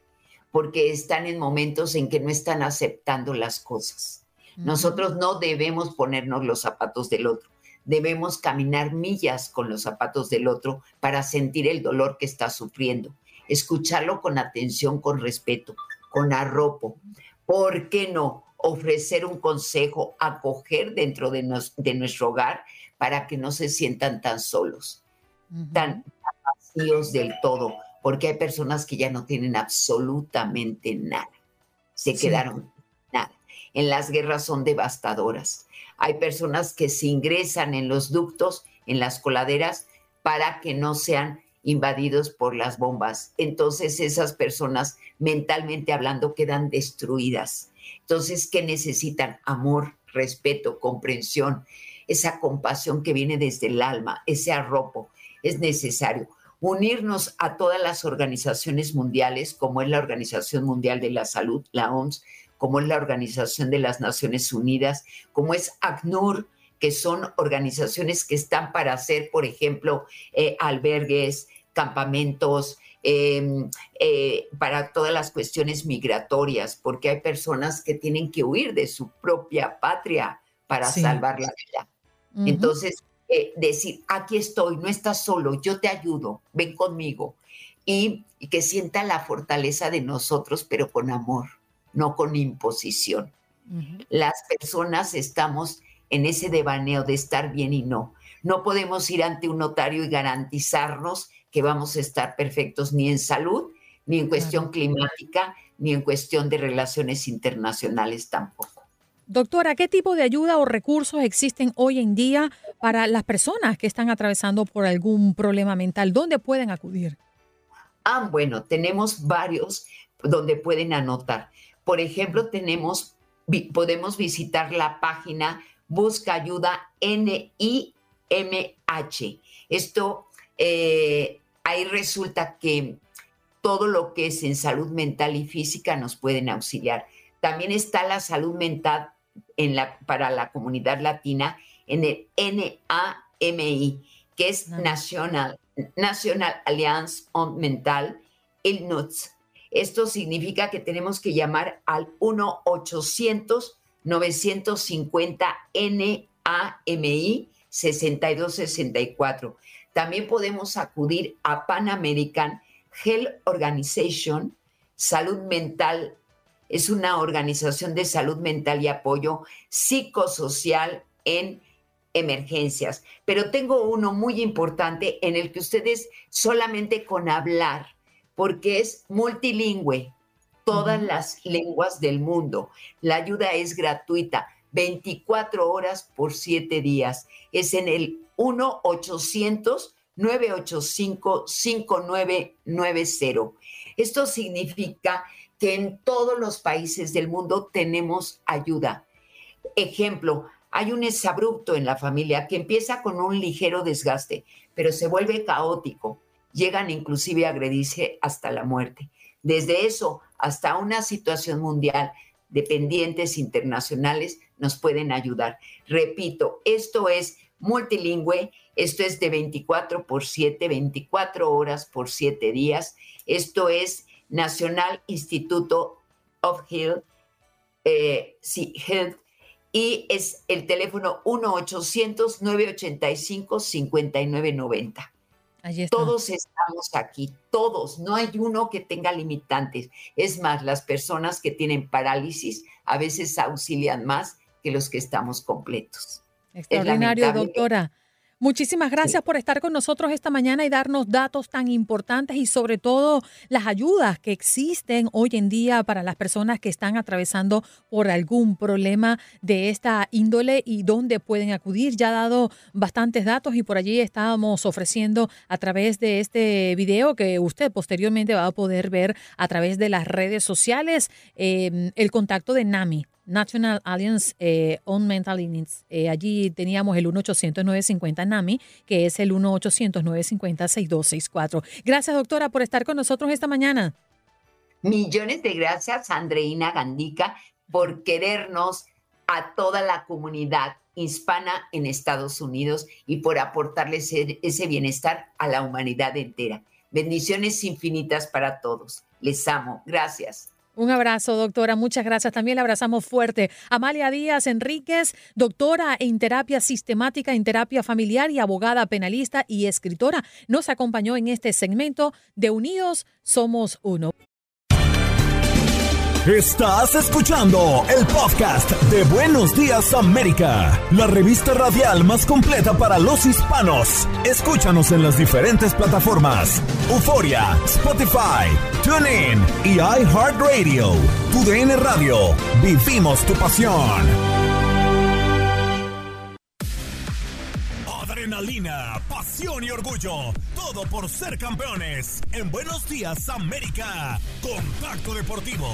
porque están en momentos en que no están aceptando las cosas. Nosotros no debemos ponernos los zapatos del otro, debemos caminar millas con los zapatos del otro para sentir el dolor que está sufriendo, escucharlo con atención, con respeto, con arropo. ¿Por qué no ofrecer un consejo, acoger dentro de, nuestro hogar para que no se sientan tan solos, tan vacíos del todo? Porque hay personas que ya no tienen absolutamente nada. Se quedaron. En las guerras son devastadoras hay personas que se ingresan en los ductos, en las coladeras, para que no sean invadidos por las bombas. Entonces esas personas, mentalmente hablando, quedan destruidas. Entonces, ¿qué necesitan? Amor, respeto, comprensión, esa compasión que viene desde el alma, ese arropo. Es necesario unirnos a todas las organizaciones mundiales, como es la Organización Mundial de la Salud, la OMS, como es la Organización de las Naciones Unidas, como es ACNUR, que son organizaciones que están para hacer, por ejemplo, eh, albergues, campamentos, em, eh, para todas las cuestiones migratorias, porque hay personas que tienen que huir de su propia patria para salvar la vida. Entonces, eh, decir, aquí estoy, no estás solo, yo te ayudo, ven conmigo. y que sienta la fortaleza de nosotros, pero con amor no con imposición. Las personas estamos en ese devaneo de estar bien y no. No podemos ir ante un notario y garantizarnos que vamos a estar perfectos ni en salud, ni en cuestión climática, ni en cuestión de relaciones internacionales tampoco. Doctora, ¿qué tipo de ayuda o recursos existen hoy en día para las personas que están atravesando por algún problema mental? ¿Dónde pueden acudir? Ah, bueno, tenemos varios donde pueden anotar. Por ejemplo, tenemos, podemos visitar la página Busca Ayuda NIMH. Esto, eh, ahí resulta que todo lo que es en salud mental y física nos pueden auxiliar. También está la salud mental en la, para la comunidad latina en el NAMI, que es National, National Alliance on Mental, el NUTS. Esto significa que tenemos que llamar al 1-800-950-NAMI 6264. También podemos acudir a Pan American Health Organization, Salud Mental. Es una organización de salud mental y apoyo psicosocial en emergencias. Pero tengo uno muy importante en el que ustedes solamente con hablar porque es multilingüe, todas las lenguas del mundo. La ayuda es gratuita, 24 horas por 7 días. Es en el 1-800-985-5990. Esto significa que en todos los países del mundo tenemos ayuda. Ejemplo, hay un exabrupto en la familia que empieza con un ligero desgaste, pero se vuelve caótico llegan inclusive a agredirse hasta la muerte. Desde eso hasta una situación mundial, dependientes internacionales nos pueden ayudar. Repito, esto es multilingüe, esto es de 24 por 7, 24 horas por 7 días. Esto es Nacional Instituto of Health, eh, Health y es el teléfono 1-800-985-5990. Todos estamos aquí, todos, no hay uno que tenga limitantes. Es más, las personas que tienen parálisis a veces auxilian más que los que estamos completos. Extraordinario, doctora. Muchísimas gracias por estar con nosotros esta mañana y darnos datos tan importantes y sobre todo las ayudas que existen hoy en día para las personas que están atravesando por algún problema de esta índole y dónde pueden acudir. Ya ha dado bastantes datos y por allí estábamos ofreciendo a través de este video que usted posteriormente va a poder ver a través de las redes sociales eh, el contacto de NAMI. National Alliance eh, on Mental Illness. Eh, allí teníamos el 1-800-950-NAMI, que es el 1-800-950-6264. Gracias, doctora, por estar con nosotros esta mañana. Millones de gracias, Andreina Gandica, por querernos a toda la comunidad hispana en Estados Unidos y por aportarles ese bienestar a la humanidad entera. Bendiciones infinitas para todos. Les amo. Gracias. Un abrazo, doctora. Muchas gracias. También le abrazamos fuerte. Amalia Díaz Enríquez, doctora en terapia sistemática, en terapia familiar y abogada penalista y escritora, nos acompañó en este segmento de Unidos Somos Uno. Estás escuchando el podcast de Buenos Días América, la revista radial más completa para los hispanos. Escúchanos en las diferentes plataformas: Euforia, Spotify, TuneIn y iHeartRadio. Tu DN Radio. Vivimos tu pasión. Adrenalina, pasión y orgullo. Todo por ser campeones. En Buenos Días América. Contacto Deportivo.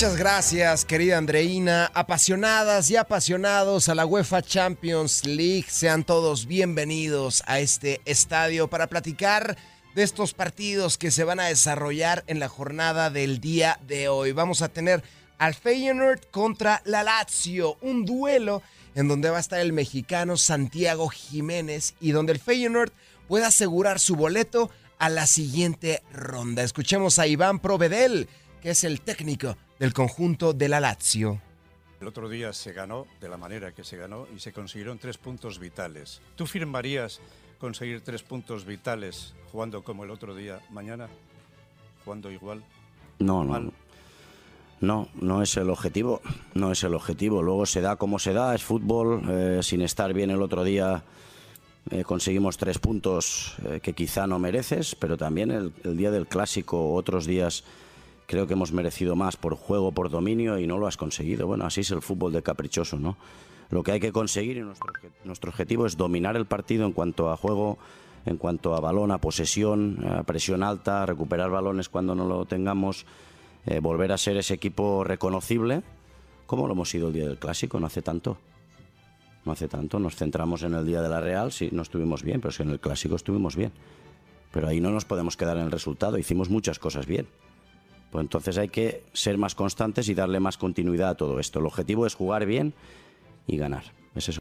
Muchas gracias, querida Andreina. Apasionadas y apasionados a la UEFA Champions League, sean todos bienvenidos a este estadio para platicar de estos partidos que se van a desarrollar en la jornada del día de hoy. Vamos a tener al Feyenoord contra la Lazio, un duelo en donde va a estar el mexicano Santiago Jiménez y donde el Feyenoord puede asegurar su boleto a la siguiente ronda. Escuchemos a Iván Provedel, que es el técnico del conjunto de la Lazio. El otro día se ganó de la manera que se ganó y se consiguieron tres puntos vitales. ¿Tú firmarías conseguir tres puntos vitales jugando como el otro día mañana? ¿Jugando igual? No, no. No, no es el objetivo. No es el objetivo. Luego se da como se da, es fútbol. Eh, sin estar bien el otro día eh, conseguimos tres puntos eh, que quizá no mereces, pero también el, el día del clásico, otros días creo que hemos merecido más por juego, por dominio y no lo has conseguido. Bueno, así es el fútbol de caprichoso, ¿no? Lo que hay que conseguir y nuestro, objetivo es dominar el partido en cuanto a juego, en cuanto a balón, a posesión, a presión alta, recuperar balones cuando no lo tengamos, eh, volver a ser ese equipo reconocible, como lo hemos sido el día del clásico, no hace tanto. No hace tanto, nos centramos en el día de la Real, sí, no estuvimos bien, pero es que en el clásico estuvimos bien. Pero ahí no nos podemos quedar en el resultado, hicimos muchas cosas bien. Pues entonces hay que ser más constantes y darle más continuidad a todo esto. El objetivo es jugar bien y ganar. Es eso.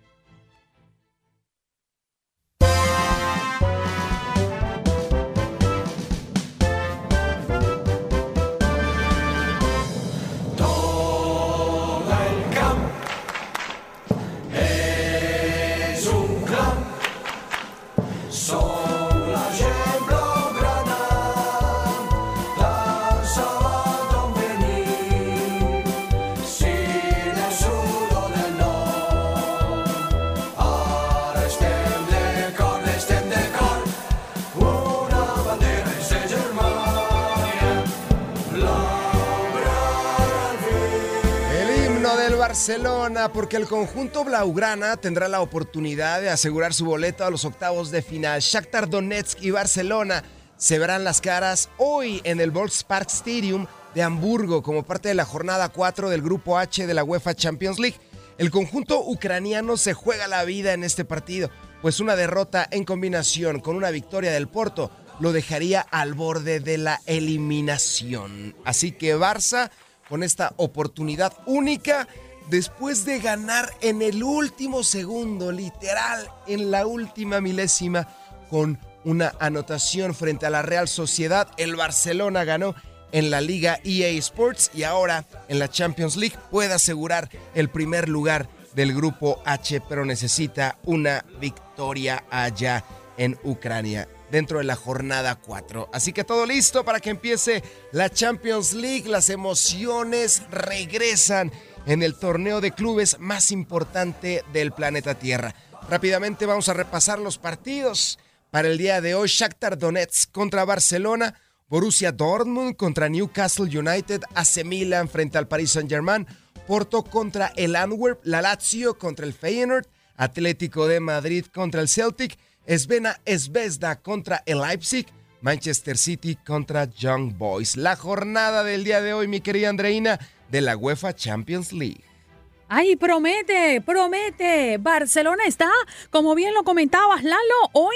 Barcelona, porque el conjunto blaugrana tendrá la oportunidad de asegurar su boleto a los octavos de final. Shakhtar Donetsk y Barcelona se verán las caras hoy en el Volkspark Stadium de Hamburgo como parte de la jornada 4 del Grupo H de la UEFA Champions League. El conjunto ucraniano se juega la vida en este partido, pues una derrota en combinación con una victoria del Porto lo dejaría al borde de la eliminación. Así que Barça, con esta oportunidad única después de ganar en el último segundo, literal, en la última milésima, con una anotación frente a la Real Sociedad. El Barcelona ganó en la Liga EA Sports y ahora en la Champions League puede asegurar el primer lugar del grupo H, pero necesita una victoria allá en Ucrania dentro de la jornada 4. Así que todo listo para que empiece la Champions League. Las emociones regresan en el torneo de clubes más importante del planeta Tierra. Rápidamente vamos a repasar los partidos para el día de hoy. Shakhtar Donetsk contra Barcelona. Borussia Dortmund contra Newcastle United, AC Milan frente al Paris Saint-Germain, Porto contra el Antwerp, la Lazio contra el Feyenoord, Atlético de Madrid contra el Celtic, Svena Esvezda contra el Leipzig, Manchester City contra Young Boys. La jornada del día de hoy, mi querida Andreina, de la UEFA Champions League. Ay, promete, promete. Barcelona está, como bien lo comentabas, Lalo, hoy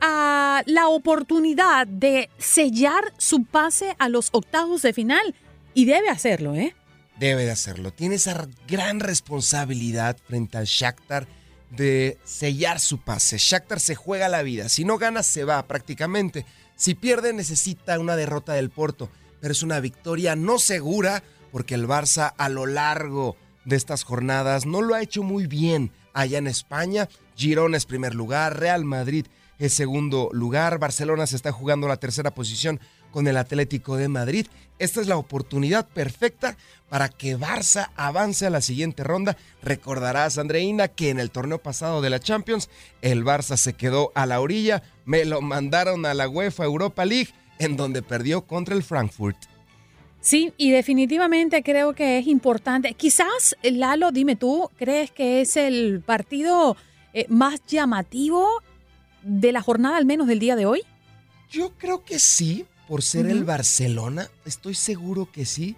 a la oportunidad de sellar su pase a los octavos de final y debe hacerlo, ¿eh? Debe de hacerlo. Tiene esa gran responsabilidad frente al Shakhtar de sellar su pase. Shakhtar se juega la vida. Si no gana, se va prácticamente. Si pierde, necesita una derrota del Porto. Pero es una victoria no segura porque el Barça a lo largo de estas jornadas no lo ha hecho muy bien allá en España. Girona es primer lugar, Real Madrid es segundo lugar, Barcelona se está jugando la tercera posición con el Atlético de Madrid. Esta es la oportunidad perfecta para que Barça avance a la siguiente ronda. Recordarás, Andreina, que en el torneo pasado de la Champions, el Barça se quedó a la orilla, me lo mandaron a la UEFA Europa League, en donde perdió contra el Frankfurt. Sí, y definitivamente creo que es importante. Quizás, Lalo, dime tú, ¿crees que es el partido eh, más llamativo de la jornada, al menos del día de hoy? Yo creo que sí, por ser el Barcelona, estoy seguro que sí.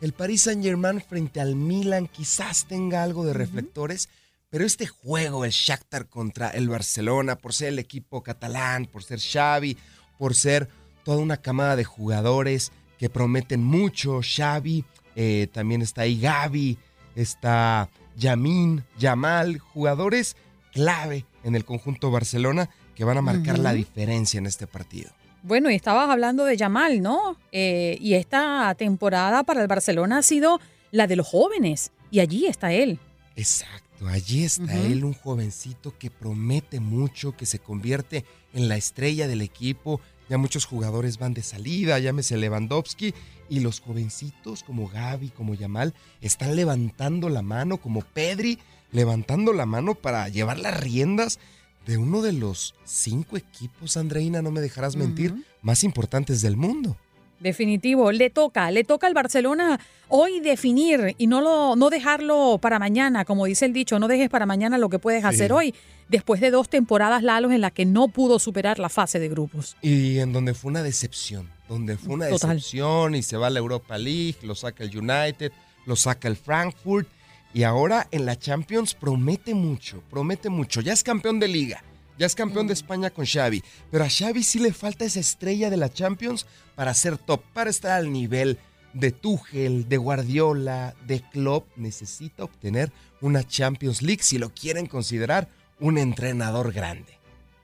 El Paris Saint Germain frente al Milan quizás tenga algo de reflectores, pero este juego, el Shakhtar contra el Barcelona, por ser el equipo catalán, por ser Xavi, por ser toda una camada de jugadores que prometen mucho, Xavi, eh, también está ahí Gaby, está Yamin, Yamal, jugadores clave en el conjunto Barcelona que van a marcar la diferencia en este partido. Bueno, y estabas hablando de Yamal, ¿no? Eh, y esta temporada para el Barcelona ha sido la de los jóvenes, y allí está él. Exacto, allí está él, un jovencito que promete mucho, que se convierte en la estrella del equipo. Ya muchos jugadores van de salida, llámese Lewandowski, y los jovencitos como Gaby, como Yamal, están levantando la mano, como Pedri, levantando la mano para llevar las riendas de uno de los cinco equipos, Andreina, no me dejarás mentir, más importantes del mundo. Definitivo, le toca, le toca al Barcelona hoy definir y no lo no dejarlo para mañana, como dice el dicho, no dejes para mañana lo que puedes Sí. hacer hoy, después de dos temporadas Lalos en las que no pudo superar la fase de grupos. Y en donde fue una decepción, donde fue una Total. decepción y se va a la Europa League, lo saca el United, lo saca el Frankfurt y ahora en la Champions promete mucho, promete mucho. Ya es campeón de liga, ya es campeón de España con Xavi, pero a Xavi sí le falta esa estrella de la Champions para ser top, para estar al nivel de Tuchel, de Guardiola, de Klopp. Necesita obtener una Champions League si lo quieren considerar un entrenador grande.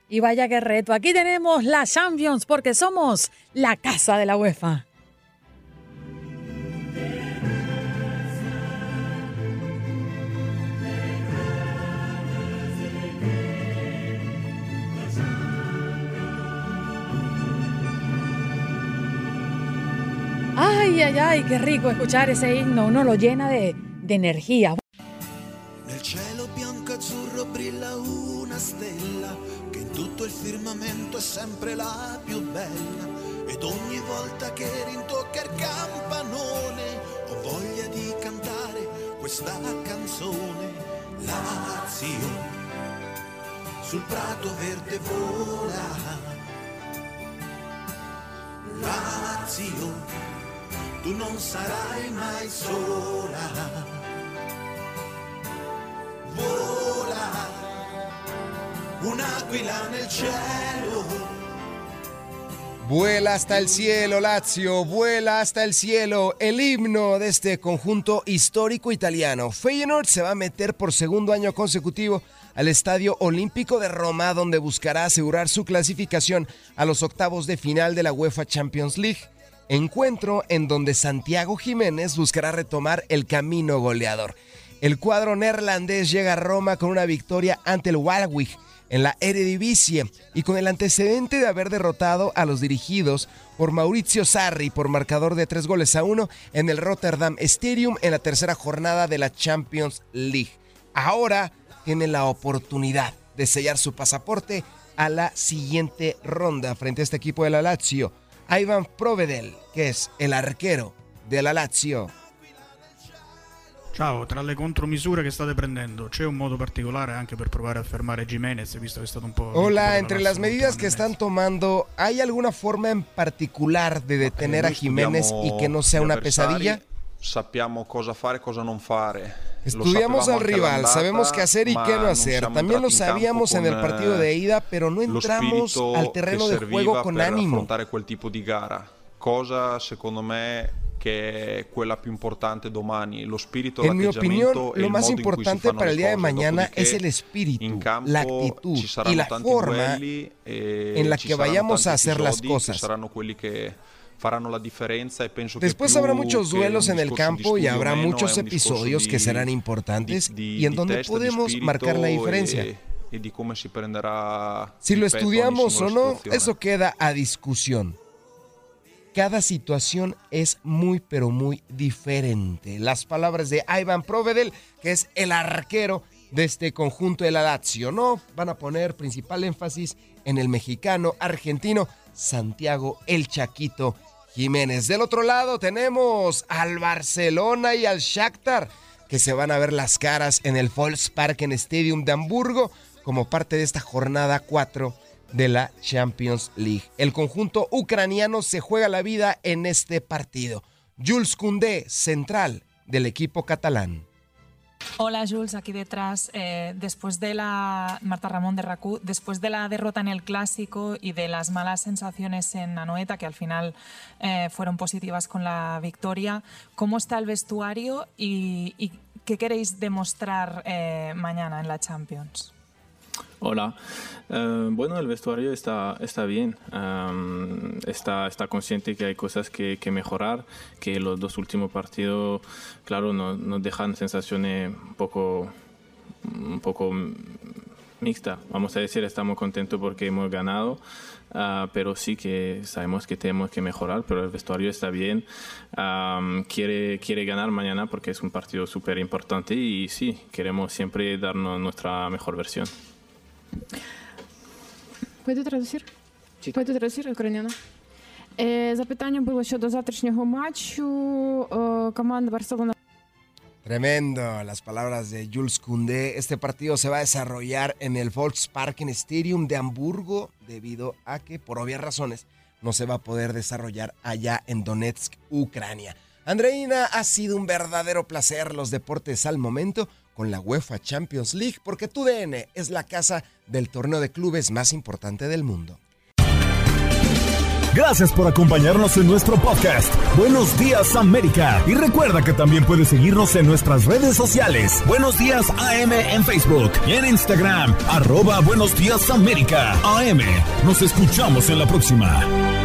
Y vaya que reto, aquí tenemos la Champions porque somos la casa de la UEFA. Ay, qué rico escuchar ese himno, uno lo llena de, de energía. Sarai mai sola vola un'aquila nel cielo Vuela hasta el cielo, Lazio, vuela hasta el cielo. El himno de este conjunto histórico italiano. Feyenoord se va a meter por segundo año consecutivo al Estadio Olímpico de Roma, donde buscará asegurar su clasificación a los octavos de final de la UEFA Champions League. Encuentro en donde Santiago Jiménez buscará retomar el camino goleador. El cuadro neerlandés llega a Roma con una victoria ante el Walwich en la Eredivisie y con el antecedente de haber derrotado a los dirigidos por Mauricio Sarri por marcador de tres goles a uno en el Rotterdam Stadium en la tercera jornada de la Champions League. Ahora tiene la oportunidad de sellar su pasaporte a la siguiente ronda frente a este equipo de la Lazio. Ivan Provedel, que es el arquero de la Lazio, Ciao, tra le contromisure che state prendendo, c'è un modo particolare anche per provare a fermare Jiménez, visto che è stato un po'... Hola, entre las medidas que están tomando, ¿hay alguna forma en particular de detener a Jiménez y que no sea una pesadilla? Sappiamo cosa fare e cosa non fare. Estudiamos al rival, sabemos qué hacer y qué no hacer. También lo sabíamos en el partido de ida, pero no entramos al terreno de juego con ánimo. affrontare quel tipo di gara. Cosa, secondo me, che è quella più importante domani, lo spirito, En mi opinión, lo más importante para el día de mañana es el espíritu, la actitud y la forma duelli e en la que vayamos a hacer las cosas. E Después habrá muchos duelos en el campo y habrá muchos episodios di- que serán importantes y en donde podemos marcar la diferencia. e, e si lo estudiamos o no, eso queda a discusión. Cada situación es muy pero muy diferente. Las palabras de Ivan Provedel, que es el arquero de este conjunto de la Lazio, ¿no? Van a poner principal énfasis en el mexicano argentino Santiago El Chaquito Jiménez. Del otro lado tenemos al Barcelona y al Shakhtar que se van a ver las caras en el Volksparken Stadium de Hamburgo como parte de esta jornada 4 de la Champions League. El conjunto ucraniano se juega la vida en este partido. Jules Koundé, central del equipo catalán. Hola Jules, aquí detrás. Eh, después de la Marta Ramón de Racú, después de la derrota en el clásico y de las malas sensaciones en Anoeta, que al final eh, fueron positivas con la victoria, ¿cómo está el vestuario y, y qué queréis demostrar eh, mañana en la Champions? Hola. Eh, bueno, el vestuario está, está bien. Está, está consciente que hay cosas que, mejorar, que los dos últimos partidos, claro, nos, dejan sensaciones un poco, un poco mixta. Vamos a decir, estamos contentos porque hemos ganado, ah, pero sí que sabemos que tenemos que mejorar, pero el vestuario está bien. Am, quiere, quiere ganar mañana porque es un partido súper importante y sí, queremos siempre darnos nuestra mejor versión. Пойду традуцір? Пойду традуцір українською. Е, запитання було щодо завтрашнього матчу. Е, команда Барселона Tremendo las palabras de Jules Koundé. Este partido se va a desarrollar en el Volksparken Stadium de Hamburgo debido a que por obvias razones no se va a poder desarrollar allá en Donetsk, Ucrania. Andreina, ha sido un verdadero placer los deportes al momento con la UEFA Champions League porque tu DN es la casa del torneo de clubes más importante del mundo. Gracias por acompañarnos en nuestro podcast. Buenos días América. Y recuerda que también puedes seguirnos en nuestras redes sociales. Buenos días AM en Facebook y en Instagram. Arroba Buenos días América. AM. Nos escuchamos en la próxima.